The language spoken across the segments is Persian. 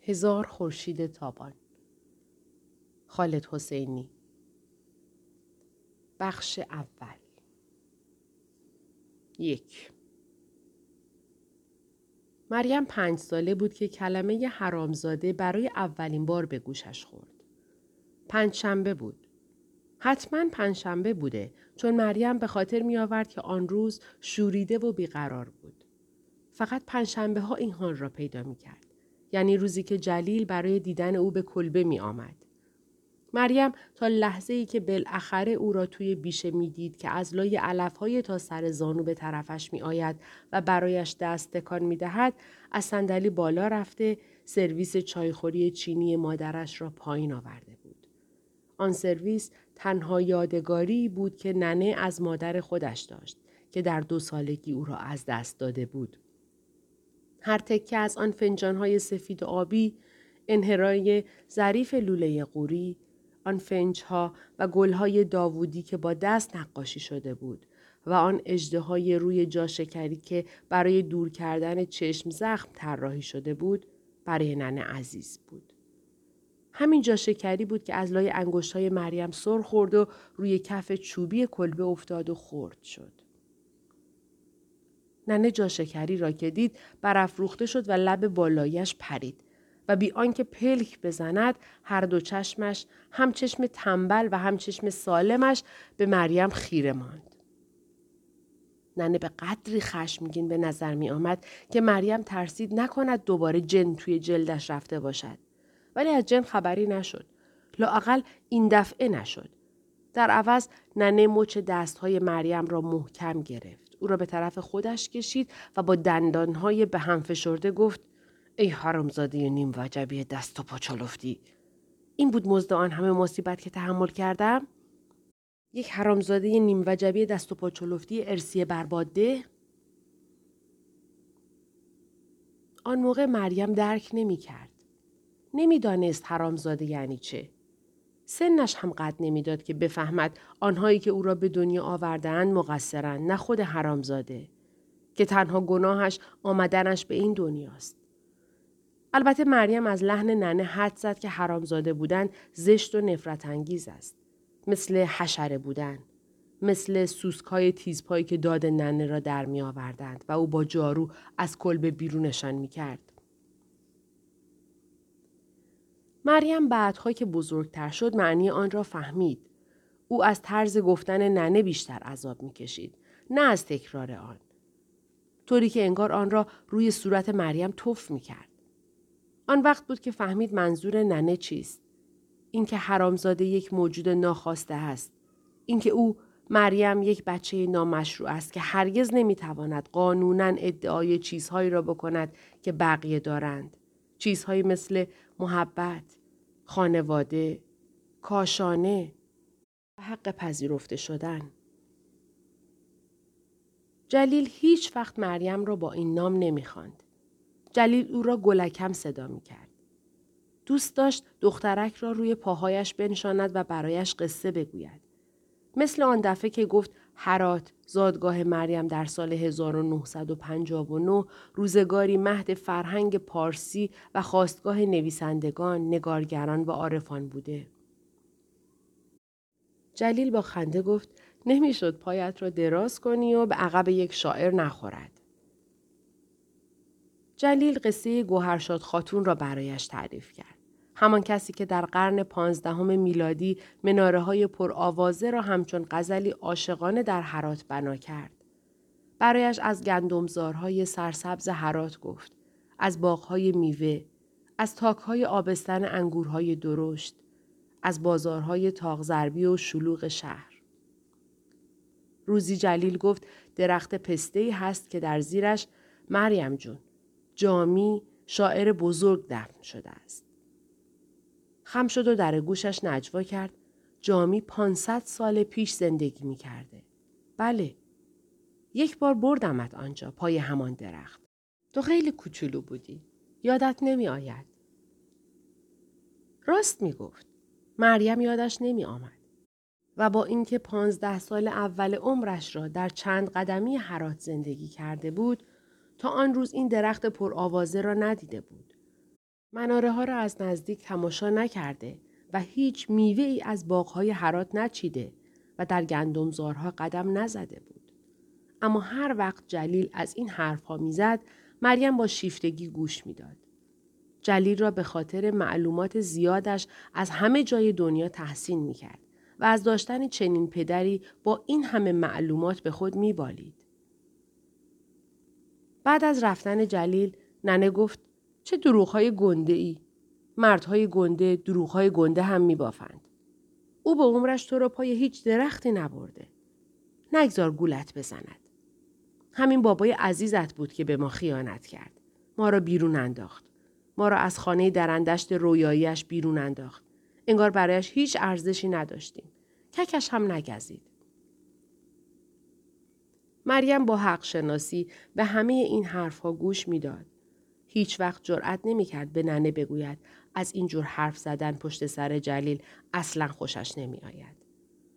هزار خورشید تابان خالد حسینی بخش اول یک مریم پنج ساله بود که کلمه حرامزاده برای اولین بار به گوشش خورد. پنج شنبه بود. حتما پنجشنبه بوده چون مریم به خاطر می آورد که آن روز شوریده و بیقرار بود. فقط پنجشنبه ها این حال را پیدا می کرد. یعنی روزی که جلیل برای دیدن او به کلبه می آمد. مریم تا لحظه ای که بالاخره او را توی بیشه می‌دید که از لای علفهای تا سر زانو به طرفش می آید و برایش دست تکان می دهد از صندلی بالا رفته سرویس چایخوری چینی مادرش را پایین آورده بود. آن سرویس تنها یادگاری بود که ننه از مادر خودش داشت که در دو سالگی او را از دست داده بود. هر تکه از آن فنجانهای سفید و آبی انحرای ظریف لوله قوری آن فنج ها و گل های داوودی که با دست نقاشی شده بود و آن اجده های روی جا شکری که برای دور کردن چشم زخم طراحی شده بود برای ننه عزیز بود. همین جا شکری بود که از لای انگشت های مریم سر خورد و روی کف چوبی کلبه افتاد و خورد شد. ننه جا شکری را که دید برافروخته شد و لب بالایش پرید. و بی آنکه پلک بزند هر دو چشمش هم چشم تنبل و هم چشم سالمش به مریم خیره ماند. ننه به قدری خشمگین به نظر می آمد که مریم ترسید نکند دوباره جن توی جلدش رفته باشد. ولی از جن خبری نشد. لااقل این دفعه نشد. در عوض ننه مچ دستهای مریم را محکم گرفت. او را به طرف خودش کشید و با دندانهای به هم فشرده گفت ای حرامزاده نیم وجبی دست و پاچالفتی این بود مزد آن همه مصیبت که تحمل کردم یک حرامزاده نیم وجبی دست و پاچلفتی ارسی برباده آن موقع مریم درک نمی کرد. نمی‌دانست حرامزاده یعنی چه. سنش هم قد نمی‌داد که بفهمد آنهایی که او را به دنیا آوردهاند مقصرند نه خود حرامزاده که تنها گناهش آمدنش به این دنیاست. البته مریم از لحن ننه حد زد که حرامزاده بودن زشت و نفرت انگیز است. مثل حشره بودن. مثل سوسکای تیزپایی که داد ننه را در می آوردند و او با جارو از کلبه بیرونشان می کرد. مریم بعدها که بزرگتر شد معنی آن را فهمید. او از طرز گفتن ننه بیشتر عذاب می کشید. نه از تکرار آن. طوری که انگار آن را روی صورت مریم توف می کرد. آن وقت بود که فهمید منظور ننه چیست. اینکه حرامزاده یک موجود ناخواسته است. اینکه او مریم یک بچه نامشروع است که هرگز نمی‌تواند قانونا ادعای چیزهایی را بکند که بقیه دارند. چیزهایی مثل محبت، خانواده، کاشانه حق پذیرفته شدن. جلیل هیچ وقت مریم را با این نام نمی‌خواند. جلیل او را گلکم صدا می کرد. دوست داشت دخترک را روی پاهایش بنشاند و برایش قصه بگوید. مثل آن دفعه که گفت هرات زادگاه مریم در سال 1959 روزگاری مهد فرهنگ پارسی و خواستگاه نویسندگان، نگارگران و عارفان بوده. جلیل با خنده گفت نمی‌شد پایت را دراز کنی و به عقب یک شاعر نخورد. جلیل قصه گوهرشاد خاتون را برایش تعریف کرد. همان کسی که در قرن پانزدهم میلادی مناره های پرآوازه را همچون غزلی عاشقانه در حرات بنا کرد. برایش از گندمزارهای سرسبز حرات گفت. از باغهای میوه. از تاکهای آبستن انگورهای درشت. از بازارهای تاغزربی و شلوغ شهر. روزی جلیل گفت درخت پسته هست که در زیرش مریم جون جامی شاعر بزرگ دفن شده است. خم شد و در گوشش نجوا کرد جامی 500 سال پیش زندگی می کرده. بله. یک بار بردمت آنجا پای همان درخت. تو خیلی کوچولو بودی. یادت نمی آید. راست می گفت. مریم یادش نمی آمد. و با اینکه پانزده سال اول عمرش را در چند قدمی حرات زندگی کرده بود تا آن روز این درخت پرآوازه را ندیده بود. مناره ها را از نزدیک تماشا نکرده و هیچ میوه ای از باغهای حرات نچیده و در گندمزارها قدم نزده بود. اما هر وقت جلیل از این حرفها می‌زد مریم با شیفتگی گوش می‌داد. جلیل را به خاطر معلومات زیادش از همه جای دنیا تحسین می‌کرد و از داشتن چنین پدری با این همه معلومات به خود میبالید. بعد از رفتن جلیل ننه گفت چه دروغهای گنده ای. مردهای گنده دروغهای گنده هم میبافند. او به عمرش تو را پای هیچ درختی نبرده. نگذار گولت بزند. همین بابای عزیزت بود که به ما خیانت کرد. ما را بیرون انداخت. ما را از خانه درندشت رویاییش بیرون انداخت. انگار برایش هیچ ارزشی نداشتیم. ککش هم نگزید. مریم با حق شناسی به همه این حرفها گوش می‌داد. هیچ وقت جرأت نمی‌کرد به ننه بگوید از این جور حرف زدن پشت سر جلیل اصلا خوشش نمی آید.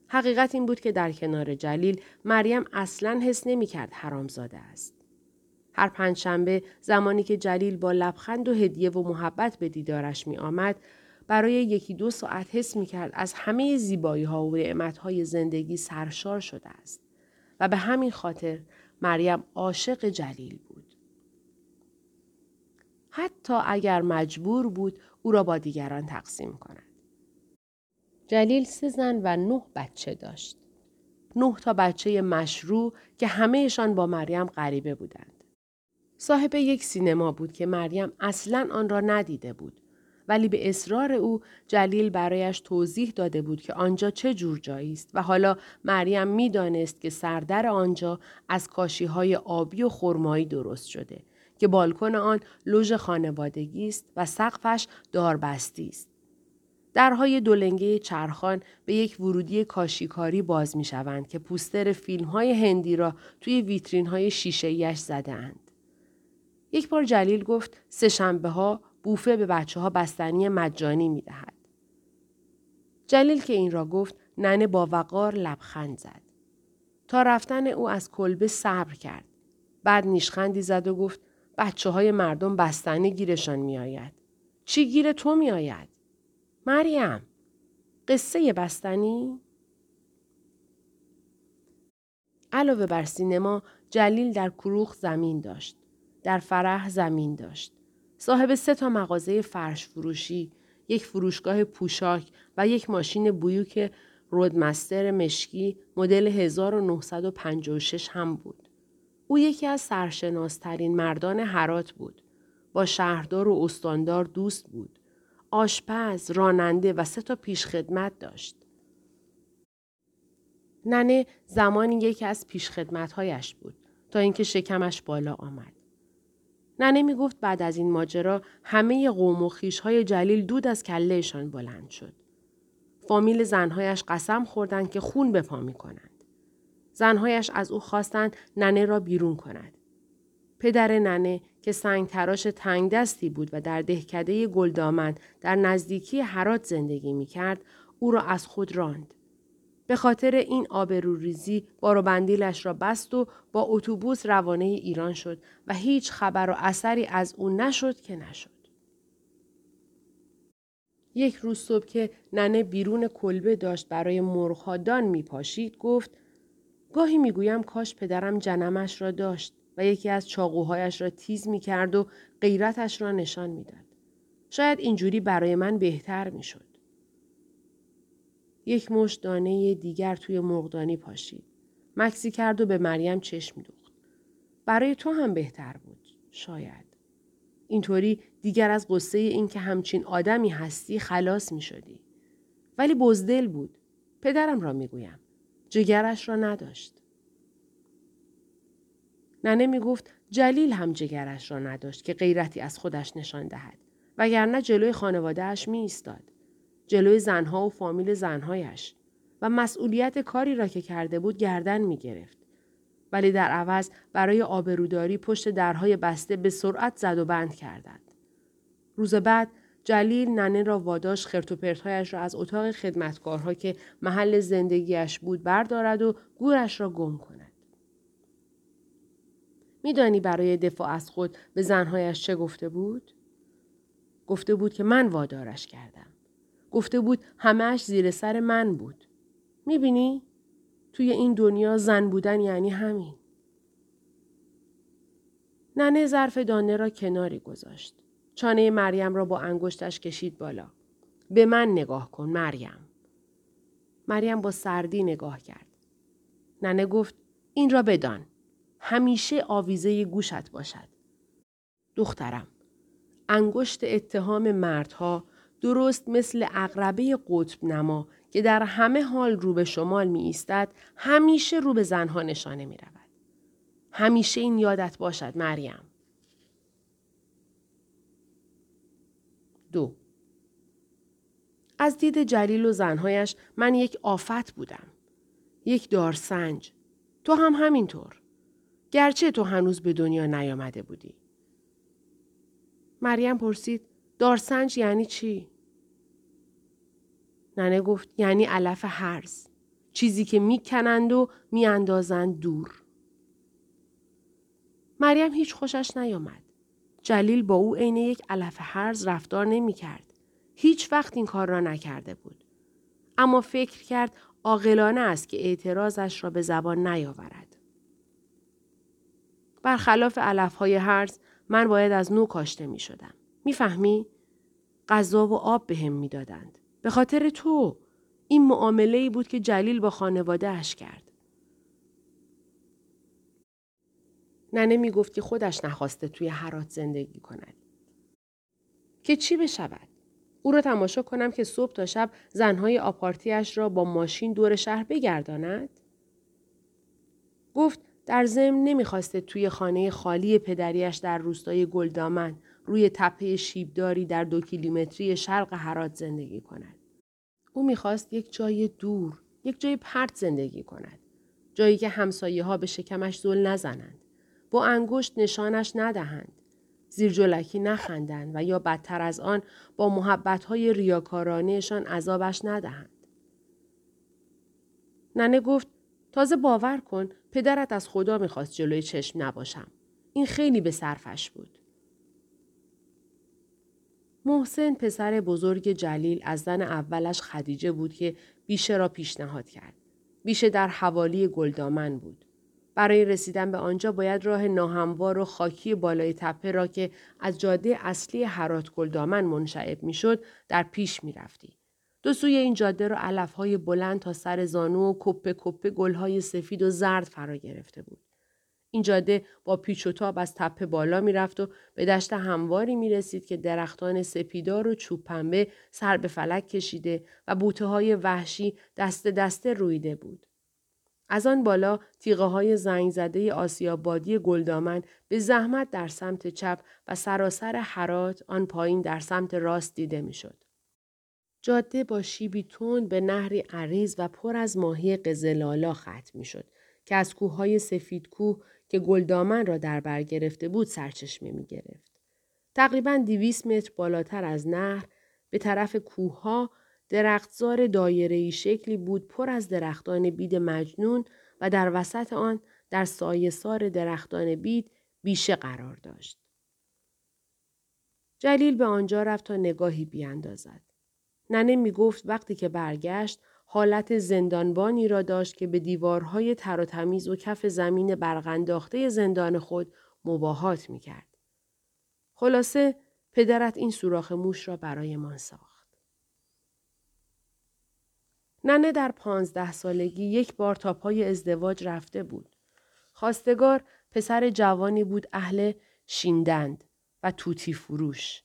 حقیقت این بود که در کنار جلیل مریم اصلا حس نمی کرد حرامزاده است. هر پنجشنبه زمانی که جلیل با لبخند و هدیه و محبت به دیدارش می آمد برای یکی دو ساعت حس می کرد از همه زیبایی ها و نعمت های زندگی سرشار شده است و به همین خاطر مریم عاشق جلیل. حتی اگر مجبور بود او را با دیگران تقسیم کند. جلیل سه زن و نه بچه داشت. نه تا بچه مشروع که همهشان با مریم غریبه بودند. صاحب یک سینما بود که مریم اصلا آن را ندیده بود. ولی به اصرار او جلیل برایش توضیح داده بود که آنجا چه جور جایی است و حالا مریم می‌دانست که سردر آنجا از کاشی های آبی و خرمایی درست شده که بالکن آن لوژ خانوادگی است و سقفش داربستی است. درهای دولنگه چرخان به یک ورودی کاشیکاری باز می شوند که پوستر فیلم های هندی را توی ویترین های شیشه زده اند. یک بار جلیل گفت سه شنبه ها بوفه به بچه ها بستنی مجانی می دهد. جلیل که این را گفت ننه با وقار لبخند زد. تا رفتن او از کلبه صبر کرد. بعد نیشخندی زد و گفت بچه های مردم بستنی گیرشان می آید. چی گیر تو می آید؟ مریم قصه بستنی؟ علاوه بر سینما جلیل در کروخ زمین داشت. در فرح زمین داشت. صاحب سه تا مغازه فرش فروشی، یک فروشگاه پوشاک و یک ماشین بویوک رودمستر مشکی مدل 1956 هم بود. او یکی از سرشناسترین مردان حرات بود. با شهردار و استاندار دوست بود. آشپز، راننده و سه تا پیشخدمت داشت. ننه زمانی یکی از پیشخدمتهایش بود تا اینکه شکمش بالا آمد. ننه می گفت بعد از این ماجرا همه قوم و های جلیل دود از کلهشان بلند شد. فامیل زنهایش قسم خوردند که خون به پا می کنند. زنهایش از او خواستند ننه را بیرون کند. پدر ننه که سنگ تراش تنگ دستی بود و در دهکده گلدامن در نزدیکی حرات زندگی می کرد، او را از خود راند. به خاطر این آبروریزی بار و بندیلش را بست و با اتوبوس روانه ایران شد و هیچ خبر و اثری از او نشد که نشد. یک روز صبح که ننه بیرون کلبه داشت برای مرغها دان می پاشید گفت گاهی می‌گویم کاش پدرم جنمش را داشت و یکی از چاقوهایش را تیز می کرد و غیرتش را نشان می‌داد. شاید اینجوری برای من بهتر می‌شد. یک مش دانه دیگر توی مرغدانی پاشید. مکسی کرد و به مریم چشم دوخت. برای تو هم بهتر بود. شاید. اینطوری دیگر از قصه این که همچین آدمی هستی خلاص می شدی. ولی بزدل بود. پدرم را می گویم. جگرش را نداشت. ننه می گفت جلیل هم جگرش را نداشت که غیرتی از خودش نشان دهد. وگرنه جلوی خانوادهش می ایستاد. جلوی زنها و فامیل زنهایش و مسئولیت کاری را که کرده بود گردن می گرفت. ولی در عوض برای آبروداری پشت درهای بسته به سرعت زد و بند کردند. روز بعد جلیل ننه را واداش خرتوپرتهایش را از اتاق خدمتکارها که محل زندگیش بود بردارد و گورش را گم کند. میدانی برای دفاع از خود به زنهایش چه گفته بود؟ گفته بود که من وادارش کردم. گفته بود همهش زیر سر من بود. می‌بینی؟ توی این دنیا زن بودن یعنی همین. ننه ظرف دانه را کناری گذاشت. چانه مریم را با انگشتش کشید بالا. به من نگاه کن مریم. مریم با سردی نگاه کرد. ننه گفت این را بدان. همیشه آویزه گوشت باشد. دخترم. انگشت اتهام مردها درست مثل اقربه قطب نما که در همه حال رو به شمال می ایستد همیشه رو به زنها نشانه می رود. همیشه این یادت باشد مریم. دو از دید جلیل و زنهایش من یک آفت بودم. یک دارسنج. تو هم همینطور. گرچه تو هنوز به دنیا نیامده بودی. مریم پرسید دارسنج یعنی چی؟ ننه گفت یعنی علف هرز. چیزی که می‌کنند و میاندازند دور. مریم هیچ خوشش نیامد. جلیل با او عین یک علف هرز رفتار نمی کرد. هیچ وقت این کار را نکرده بود. اما فکر کرد عاقلانه است که اعتراضش را به زبان نیاورد. برخلاف علف های هرز من باید از نو کاشته می شدم. می‌فهمی؟ غذا و آب به هم می‌دادند. به خاطر تو این معامله بود که جلیل با خانواده اش کرد. ننه می گفت که خودش نخواسته توی حرات زندگی کند. که چی بشود؟ او را تماشا کنم که صبح تا شب زنهای آپارتیش را با ماشین دور شهر بگرداند؟ گفت در ضمن نمی‌خواسته توی خانه خالی پدریش در روستای گلدامن روی تپه شیبداری در دو کیلومتری شرق هرات زندگی کند. او می‌خواست یک جای دور، یک جای پرت زندگی کند. جایی که همسایه ها به شکمش زل نزنند. با انگشت نشانش ندهند. زیر جلکی نخندند و یا بدتر از آن با محبتهای ریاکارانهشان عذابش ندهند. ننه گفت تازه باور کن پدرت از خدا می‌خواست جلوی چشم نباشم. این خیلی به صرفش بود. محسن پسر بزرگ جلیل از زن اولش خدیجه بود که بیشه را پیشنهاد کرد. بیشه در حوالی گلدامن بود. برای رسیدن به آنجا باید راه ناهموار و خاکی بالای تپه را که از جاده اصلی حرات گلدامن منشعب می‌شد در پیش می‌رفتی. دو سوی این جاده را علفهای بلند تا سر زانو و کپه کپه گلهای سفید و زرد فرا گرفته بود. این جاده با پیچ و تاب از تپه بالا می‌رفت و به دشت همواری می رسید که درختان سپیدار و چوب پنبه سر به فلک کشیده و بوته های وحشی دست دسته رویده بود. از آن بالا تیغه های زنگ زده آسیابادی گلدامن به زحمت در سمت چپ و سراسر حرات آن پایین در سمت راست دیده می‌شد. جاده با شیبی تند به نهری عریض و پر از ماهی قزلالا ختم می‌شد که از کوههای سفید کوه که گلدامن را در بر گرفته بود سرچشمه می گرفت. تقریبا دیویس متر بالاتر از نهر به طرف کوهها درختزار دایره‌ای شکلی بود پر از درختان بید مجنون و در وسط آن در سایه سار درختان بید بیشه قرار داشت. جلیل به آنجا رفت تا نگاهی بیاندازد. ننه می گفت وقتی که برگشت حالت زندانبانی را داشت که به دیوارهای تر و تمیز و کف زمین برغنداخته زندان خود مباهات می کرد. خلاصه پدرت این سوراخ موش را برایمان ساخت. ننه در پانزده سالگی یک بار تا پای ازدواج رفته بود. خواستگار پسر جوانی بود اهل شیندند و توتی فروش.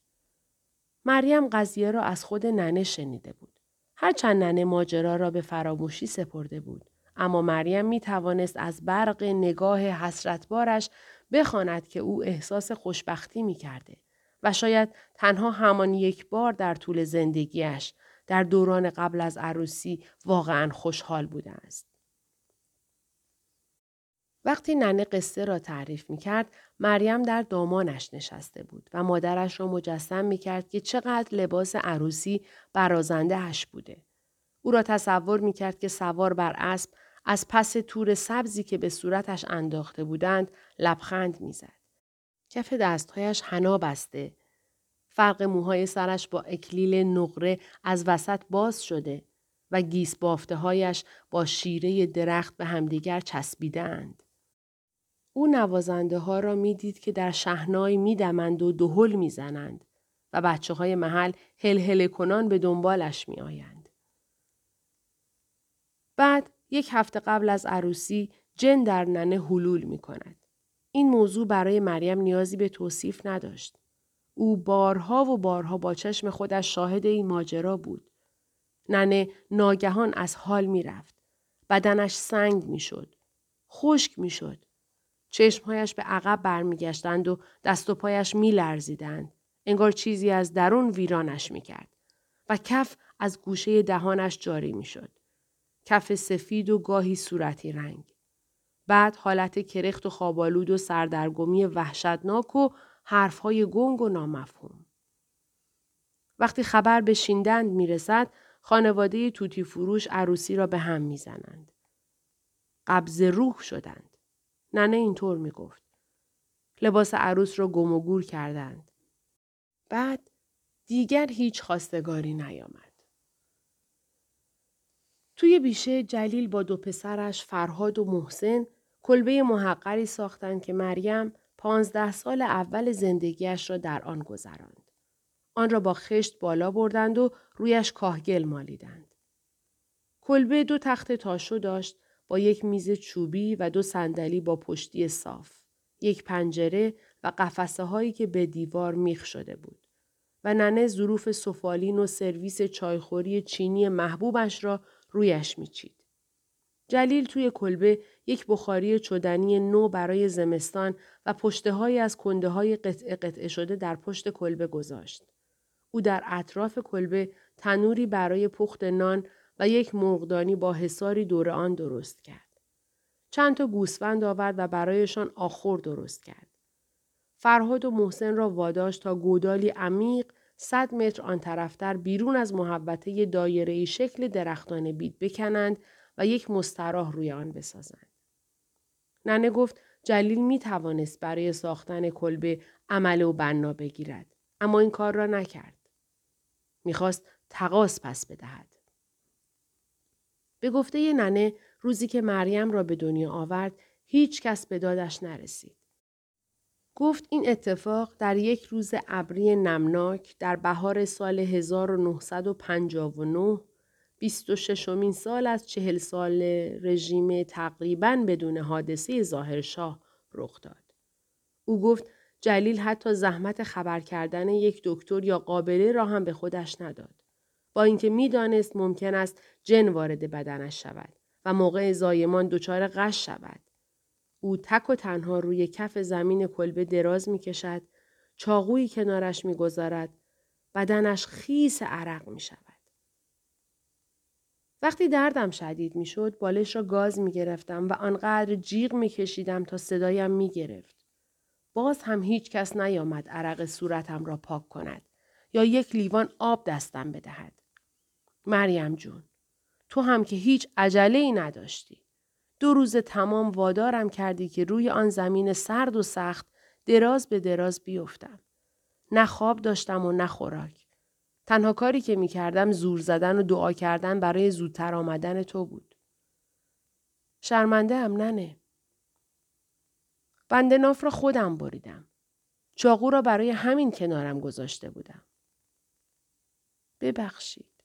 مریم قضیه را از خود ننه شنیده بود. هرچند ننه ماجرا را به فراموشی سپرده بود. اما مریم می توانست از برق نگاه حسرتبارش بخواند که او احساس خوشبختی می کرده و شاید تنها همان یک بار در طول زندگیش در دوران قبل از عروسی واقعا خوشحال بوده است. وقتی ننه قصه را تعریف می کرد، مریم در دامانش نشسته بود و مادرش را مجسم می کرد که چقدر لباس عروسی برازنده هش بوده. او را تصور می کرد که سوار بر اسب از پس تور سبزی که به صورتش انداخته بودند لبخند می‌زد. کف دستهایش حنا بسته. فرق موهای سرش با اکلیل نقره از وسط باز شده و گیس بافته هایش با شیره درخت به همدیگر چسبیدند. او نوازنده ها را می‌دید که در شهنای میدمند و دهل می‌زنند و بچه های محل هل هل کنان به دنبالش می آیند. بعد یک هفته قبل از عروسی جن در ننه حلول می کند. این موضوع برای مریم نیازی به توصیف نداشت. او بارها و بارها با چشم خودش شاهد این ماجرا بود. ننه ناگهان از حال می رفت. بدنش سنگ می شد. خشک می شد. چشمهایش به عقب برمیگشتند و دست و پایش می لرزیدند. انگار چیزی از درون ویرانش می کرد. و کف از گوشه دهانش جاری می شد. کف سفید و گاهی صورتی رنگ. بعد حالت کرخت و خوابالود و سردرگمی وحشتناک و حرفهای گنگ و نامفهوم. وقتی خبر به شیندند می رسد، خانواده توتی فروش عروسی را به هم می زنند. قبض روح شدند. ننه اینطور می گفت. لباس عروس را گم و گور کردند. بعد دیگر هیچ خواستگاری نیامد. توی بیشه جلیل با دو پسرش فرهاد و محسن کلبه محقری ساختند که مریم پانزده سال اول زندگیش را در آن گذراند. آن را با خشت بالا بردند و رویش کاهگل مالیدند. کلبه دو تخت تاشو داشت با یک میز چوبی و دو صندلی با پشتی صاف. یک پنجره و قفسه هایی که به دیوار میخ شده بود. و ننه ظروف سفالین و سرویس چایخوری چینی محبوبش را رویش میچید. جلیل توی کلبه یک بخاری چدنی نو برای زمستان و پشته از کنده های قطعه قطعه شده در پشت کلبه گذاشت. او در اطراف کلبه تنوری برای پخت نان و یک مرغدانی با حساری دور آن درست کرد. چند تا گوسفند آورد و برایشان آخور درست کرد. فرهاد و محسن را واداشت تا گودالی عمیق صد متر آن طرفتر بیرون از محبته دایره شکل درختان بید بکنند و یک مستراح روی آن بسازند. ننه گفت جلیل می توانست برای ساختن کلبه عمل و بنا بگیرد. اما این کار را نکرد. می‌خواست تقاس پس بدهد. به گفته ننه روزی که مریم را به دنیا آورد هیچ کس به دادش نرسید. گفت این اتفاق در یک روز ابری نمناک در بهار سال 1959 26 مین سال از چهل سال رژیم تقریبا بدون حادثه ظاهرشاه رخ داد. او گفت جلیل حتی زحمت خبر کردن یک دکتر یا قابله را هم به خودش نداد. با اینکه می‌دانست ممکن است جن وارد بدنش شود و موقع زایمان دچار غش شود. او تک و تنها روی کف زمین کلبه دراز می کشد، چاقویی کنارش می گذارد، بدنش خیس عرق می شود. وقتی دردم شدید می شد بالش را گاز می گرفتم و آنقدر جیغ می کشیدم تا صدایم می گرفت. باز هم هیچ کس نیامد عرق صورتم را پاک کند یا یک لیوان آب دستم بدهد. مریم جون تو هم که هیچ عجله ای نداشتی. دو روز تمام وادارم کردی که روی آن زمین سرد و سخت دراز به دراز بیفتم. نه خواب داشتم و نه خوراک. تنها کاری که می کردم زور زدن و دعا کردن برای زودتر آمدن تو بود. شرمنده هم ننه. بند ناف را خودم بریدم. چاقو را برای همین کنارم گذاشته بودم. ببخشید.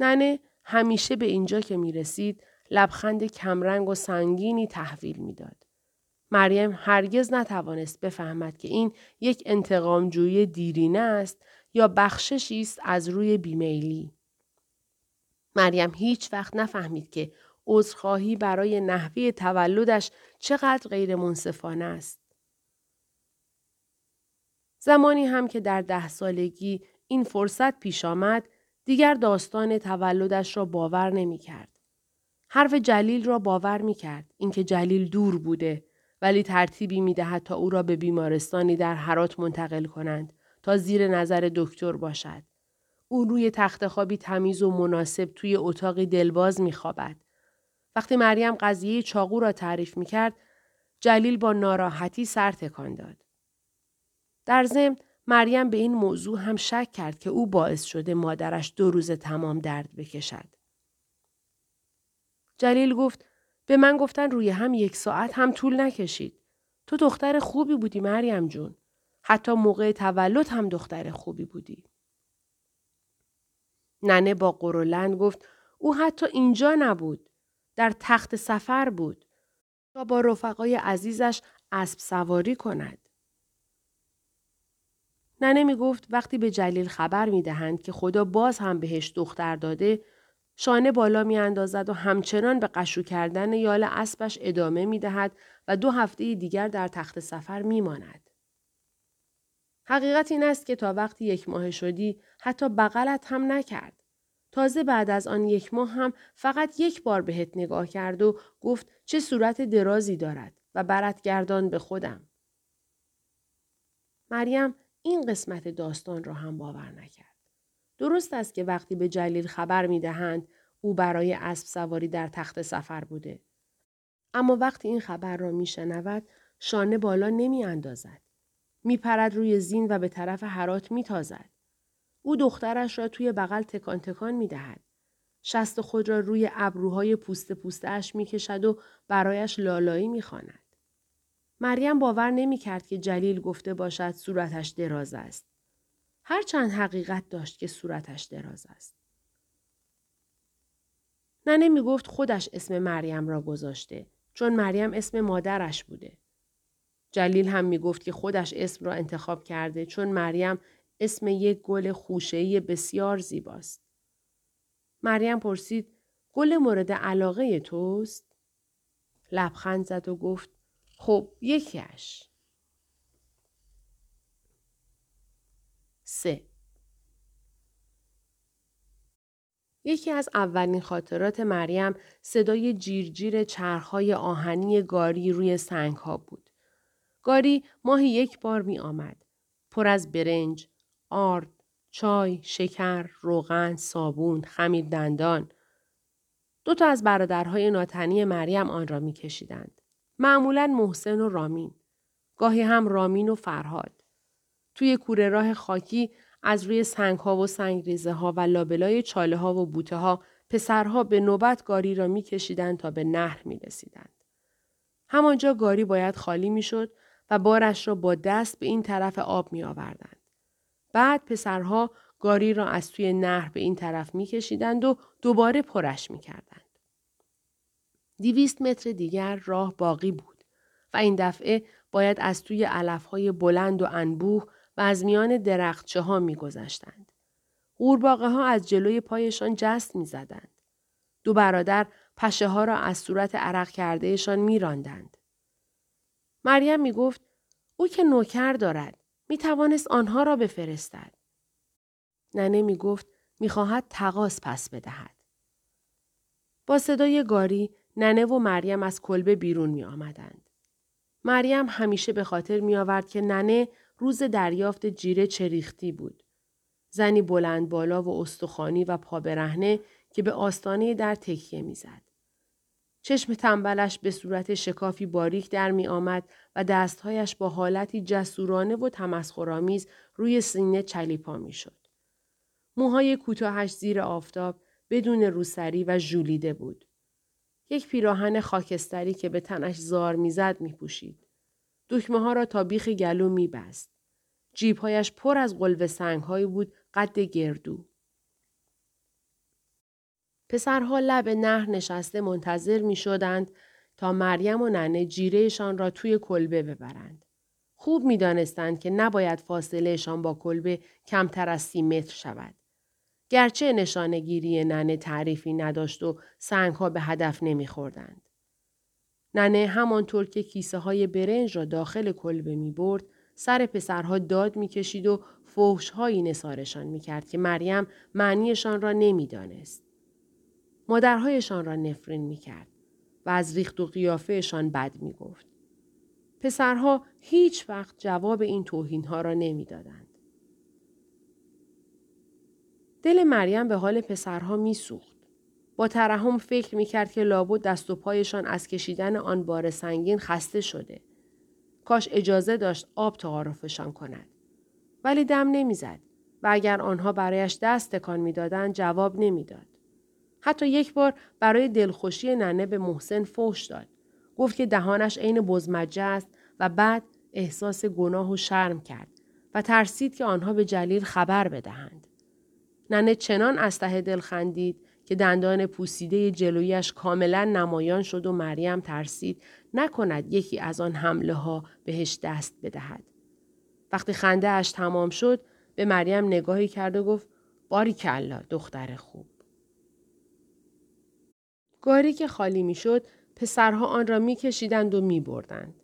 ننه همیشه به اینجا که می رسید لبخند کمرنگ و سنگینی تحویل می‌داد. مریم هرگز نتوانست بفهمد که این یک انتقامجویی دیرینه است یا بخششی است از روی بیمیلی. مریم هیچ وقت نفهمید که عذرخواهی برای نحوی تولدش چقدر غیر منصفانه است. زمانی هم که در ده سالگی این فرصت پیش آمد دیگر داستان تولدش را باور نمی کرد. حرف جلیل را باور می کرد اینکه جلیل دور بوده ولی ترتیبی می دهد تا او را به بیمارستانی در حرات منتقل کنند تا زیر نظر دکتر باشد. او روی تخت خوابی تمیز و مناسب توی اتاقی دلباز می خوابد. وقتی مریم قضیه چاقو را تعریف می کرد، جلیل با ناراحتی سر تکان داد. در ضمن مریم به این موضوع هم شک کرد که او باعث شده مادرش دو روز تمام درد بکشد. جلیل گفت به من گفتن روی هم یک ساعت هم طول نکشید. تو دختر خوبی بودی مریم جون. حتی موقع تولد هم دختر خوبی بودی. ننه با قرولند گفت او حتی اینجا نبود. در تخت سفر بود. تا با رفقای عزیزش اسب سواری کند. ننه می گفت وقتی به جلیل خبر می دهند که خدا باز هم بهش دختر داده شانه بالا می اندازد و همچنان به قشو کردن یال اسبش ادامه می دهد و دو هفته دیگر در تخت سفر می ماند. حقیقت این است که تا وقتی یک ماه شدی حتی بغلت هم نکرد. تازه بعد از آن یک ماه هم فقط یک بار بهت نگاه کرد و گفت چه صورت درازی دارد و برت گردان به خودم. مریم این قسمت داستان را هم باور نکرد. درست است که وقتی به جلیل خبر می دهند او برای اسب سواری در تخت سفر بوده. اما وقتی این خبر را می شنود شانه بالا نمی اندازد. می پرد روی زین و به طرف حرات می تازد. او دخترش را توی بغل تکان تکان می دهد. شست خود را روی ابروهای پوست پوستش می کشد و برایش لالایی می خاند. مریم باور نمی کرد که جلیل گفته باشد صورتش دراز است. هرچند حقیقت داشت که صورتش دراز است. ننه می گفت خودش اسم مریم را گذاشته چون مریم اسم مادرش بوده. جلیل هم می گفت که خودش اسم را انتخاب کرده چون مریم اسم یک گل خوشهی بسیار زیباست. مریم پرسید گل مورد علاقه توست؟ لبخند زد و گفت خب یکیش. سه یکی از اولین خاطرات مریم صدای جیرجیر چرخهای آهنی گاری روی سنگ ها بود. گاری ماهی یک بار می آمد. پر از برنج، آرد، چای، شکر، روغن، صابون، خمیر دندان. دو تا از برادرهای ناتنی مریم آن را می کشیدند. معمولا محسن و رامین. گاهی هم رامین و فرهاد. توی کوره راه خاکی از روی سنگ ها و سنگ ریزه ها و لابلای چاله ها و بوته ها پسرها به نوبت گاری را می تا به نهر می رسیدند. همانجا گاری باید خالی می شد و بارش را با دست به این طرف آب می آوردند. بعد پسرها گاری را از توی نهر به این طرف می کشیدند و دوباره پرش می کردند. دیویست متر دیگر راه باقی بود و این دفعه باید از توی علفهای بلند و انبوه و از میان درختچه ها می گذشتند. قورباغه ها از جلوی پایشان جست می زدند. دو برادر پشه ها را از صورت عرق کردهشان می راندند. مریم می گفت او که نوکر دارد می توانست آنها را بفرستد. ننه می گفت می خواهد تقاس پس بدهد. با صدای گاری ننه و مریم از کلبه بیرون می آمدند. مریم همیشه به خاطر می آورد که ننه روز دریافت جیره چریختی بود. زنی بلند بالا و استخوانی و پابرهنه که به آستانه در تکیه می‌زد. چشم تنبلش به صورت شکافی باریک در می آمد و دستهایش با حالتی جسورانه و تمسخرآمیز روی سینه چلیپا می شد. موهای کوتاهش زیر آفتاب بدون روسری و ژولیده بود. یک پیراهن خاکستری که به تنش زار می‌زد می پوشید. دکمه ها را تا بیخ گلو می بست. جیبهایش پر از قلب سنگ بود قد گردو. پسرها لب نهر نشسته منتظر می شدند تا مریم و ننه جیرهشان را توی کلبه ببرند. خوب می دانستند که نباید فاصلهشان با کلبه کمتر از سی متر شود. گرچه نشانگیری ننه تعریفی نداشت و سنگها به هدف نمیخوردند. ننه همانطور که کیسه های برنج را داخل کلبه می برد، سر پسرها داد می‌کشید و فوشهایی نثارشان می‌کرد که مریم معنیشان را نمی‌دانست. مادرهایشان را نفرین می‌کرد و از ریخت و قیافهشان بد می‌گفت. پسرها هیچ وقت جواب این توهینها را نمی‌دادند. دل مریم به حال پسرها میسوخت. با ترحم فکر می‌کرد که لابد دست و پایشان از کشیدن آن بار سنگین خسته شده. کاش اجازه داشت آب تعارفشان کند. ولی دم نمی‌زد و اگر آنها برایش دست تکان می‌دادند جواب نمی‌داد. حتی یک بار برای دلخوشی ننه به محسن فوش داد. گفت که دهانش عین بزمجه است و بعد احساس گناه و شرم کرد و ترسید که آنها به جلیل خبر بدهند. ننه چنان از ته دل خندید که دندان پوسیده جلویش کاملا نمایان شد و مریم ترسید نکند یکی از آن حمله ها بهش دست بدهد. وقتی خنده اش تمام شد به مریم نگاهی کرد و گفت باری کلا دختر خوب. گاری که خالی می‌شد پسرها آن را میکشیدند و میبردند.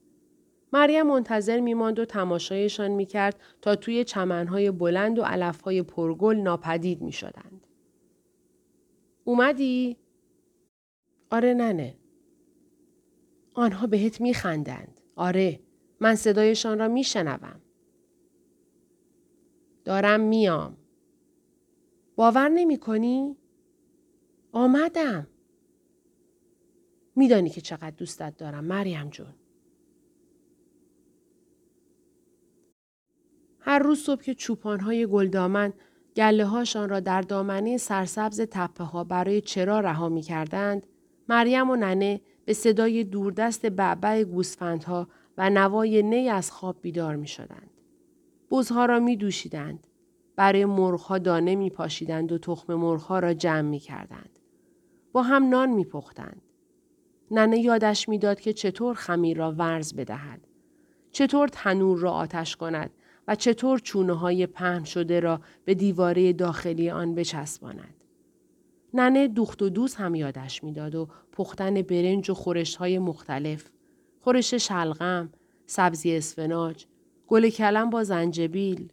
مریم منتظر میماند و تماشایشان می‌کرد تا توی چمنهای بلند و علفهای پرگل ناپدید می‌شدند. اومدی؟ آره ننه. آنها بهت میخندند. آره. من صدایشان را میشنوم. دارم میام. باور نمی کنی؟ آمدم. میدانی که چقدر دوستت دارم مریم جون. هر روز صبح که چوپانهای گلدامن گله هاشان را در دامنه سرسبز تپه ها برای چرا رها می کردند، مریم و ننه به صدای دوردست بعبع گوسفندها و نوای نی از خواب بیدار می شدند. بزها را می دوشیدند. برای مرغها دانه می پاشیدند و تخم مرغها را جمع می کردند. با هم نان می پختند. ننه یادش می‌داد که چطور خمیر را ورز بدهد. چطور تنور را آتش کند و چطور چونه های پهن شده را به دیواره داخلی آن بچسباند. ننه دوخت و دوست هم یادش می‌داد و پختن برنج و خورش های مختلف، خورش شلغم، سبزی اسفناج، گل کلم با زنجبیل.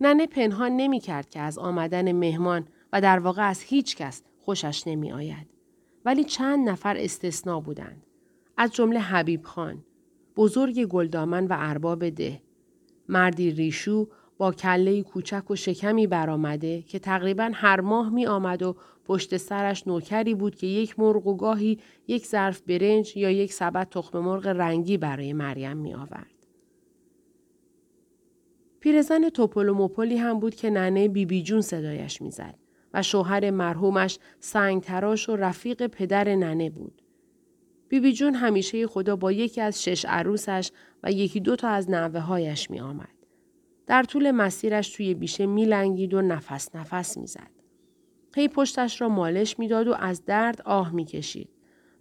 ننه پنهان نمی کرد که از آمدن مهمان و در واقع از هیچ کس خوشش نمی آید. ولی چند نفر استثنا بودند. از جمله حبیب خان، بزرگ گلدامن و ارباب ده. مردی ریشو با کله کوچک و شکمی برآمده که تقریبا هر ماه می آمد و پشت سرش نوکری بود که یک مرغ و گاهی یک ظرف برنج یا یک سبد تخم مرغ رنگی برای مریم می آورد. پیرزن توپل و هم بود که ننه بیبی بی جون صدایش می‌زد شوهر مرحومش سنگ تراش و رفیق پدر ننه بود. بیبی بی جون همیشه خدا با یکی از شش عروسش و یکی دو تا از نوه هایش می آمد. در طول مسیرش توی بیشه می لنگید و نفس نفس می زد. هی پشتش را مالش می‌داد و از درد آه می کشید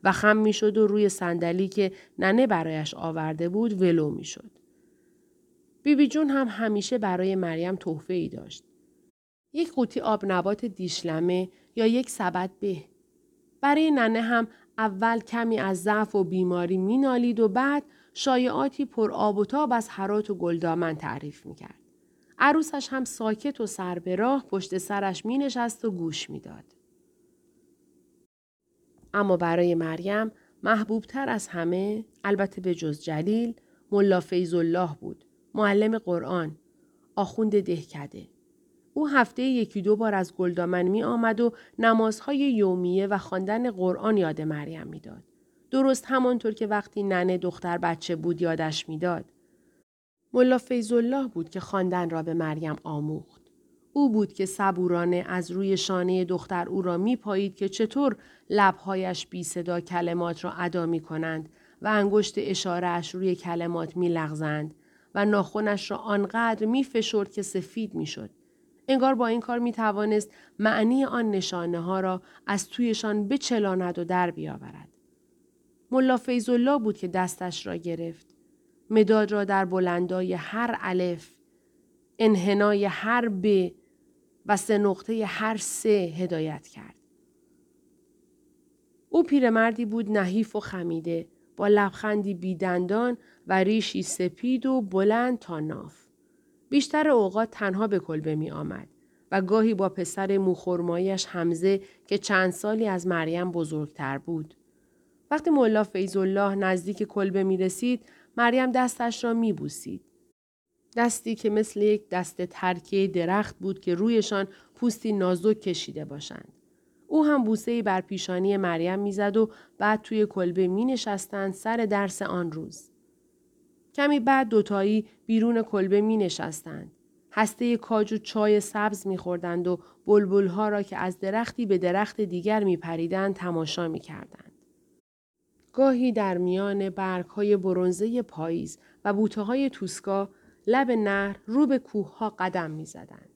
و خم می شد و روی صندلی که ننه برایش آورده بود ولو می شد. بیبی بی جون هم همیشه برای مریم تحفه ای داشت. یک قوطی آب نبات دیشلمه یا یک سبد به. برای ننه هم اول کمی از ضعف و بیماری مینالید و بعد شایعاتی پر آب و تاب از حرات و گلدامن تعریف می‌کرد. عروسش هم ساکت و سر به راه پشت سرش می نشست و گوش می‌داد. اما برای مریم محبوبتر از همه البته به جز جلیل ملا فیض الله بود معلم قرآن آخوند دهکده او هفته یکی دو بار از گلدامن می آمد و نمازهای یومیه و خواندن قرآن یاد مریم می‌داد. درست همانطور که وقتی ننه دختر بچه بود یادش می‌داد. ملا فیض الله بود که خواندن را به مریم آموخت. او بود که صبورانه از روی شانه دختر او را می پایید که چطور لبهایش بی صدا کلمات را ادا می کنند و انگشت اشارهش روی کلمات می لغزند و ناخونش را آنقدر می فشرد که سفید می شد. انگار با این کار می توانست معنی آن نشانه ها را از تویشان بچلاند و در بیاورد. ملا فیضالله بود که دستش را گرفت. مداد را در بلندای هر الف، انحنای هر ب و سه نقطه هر سه هدایت کرد. او پیرمردی بود نحیف و خمیده با لبخندی بیدندان و ریشی سپید و بلند تا ناف. بیشتر اوقات تنها به کلبه می آمد و گاهی با پسر موخورمایش حمزه که چند سالی از مریم بزرگتر بود. وقتی ملا فیضالله نزدیک کلبه می رسید، مریم دستش را می بوسید. دستی که مثل یک دست ترکیه درخت بود که رویشان پوستی نازک کشیده باشند. او هم بوسه بر پیشانی مریم می‌زد و بعد توی کلبه می نشستند سر درس آن روز. کمی بعد دوتایی بیرون کلبه می نشستند. هسته کاج و چای سبز می خوردند و بلبلها را که از درختی به درخت دیگر می پریدند تماشا می کردند. گاهی در میان برگ های برونزه پاییز و بوته های توسکا لب نهر رو به کوه ها قدم می زدند.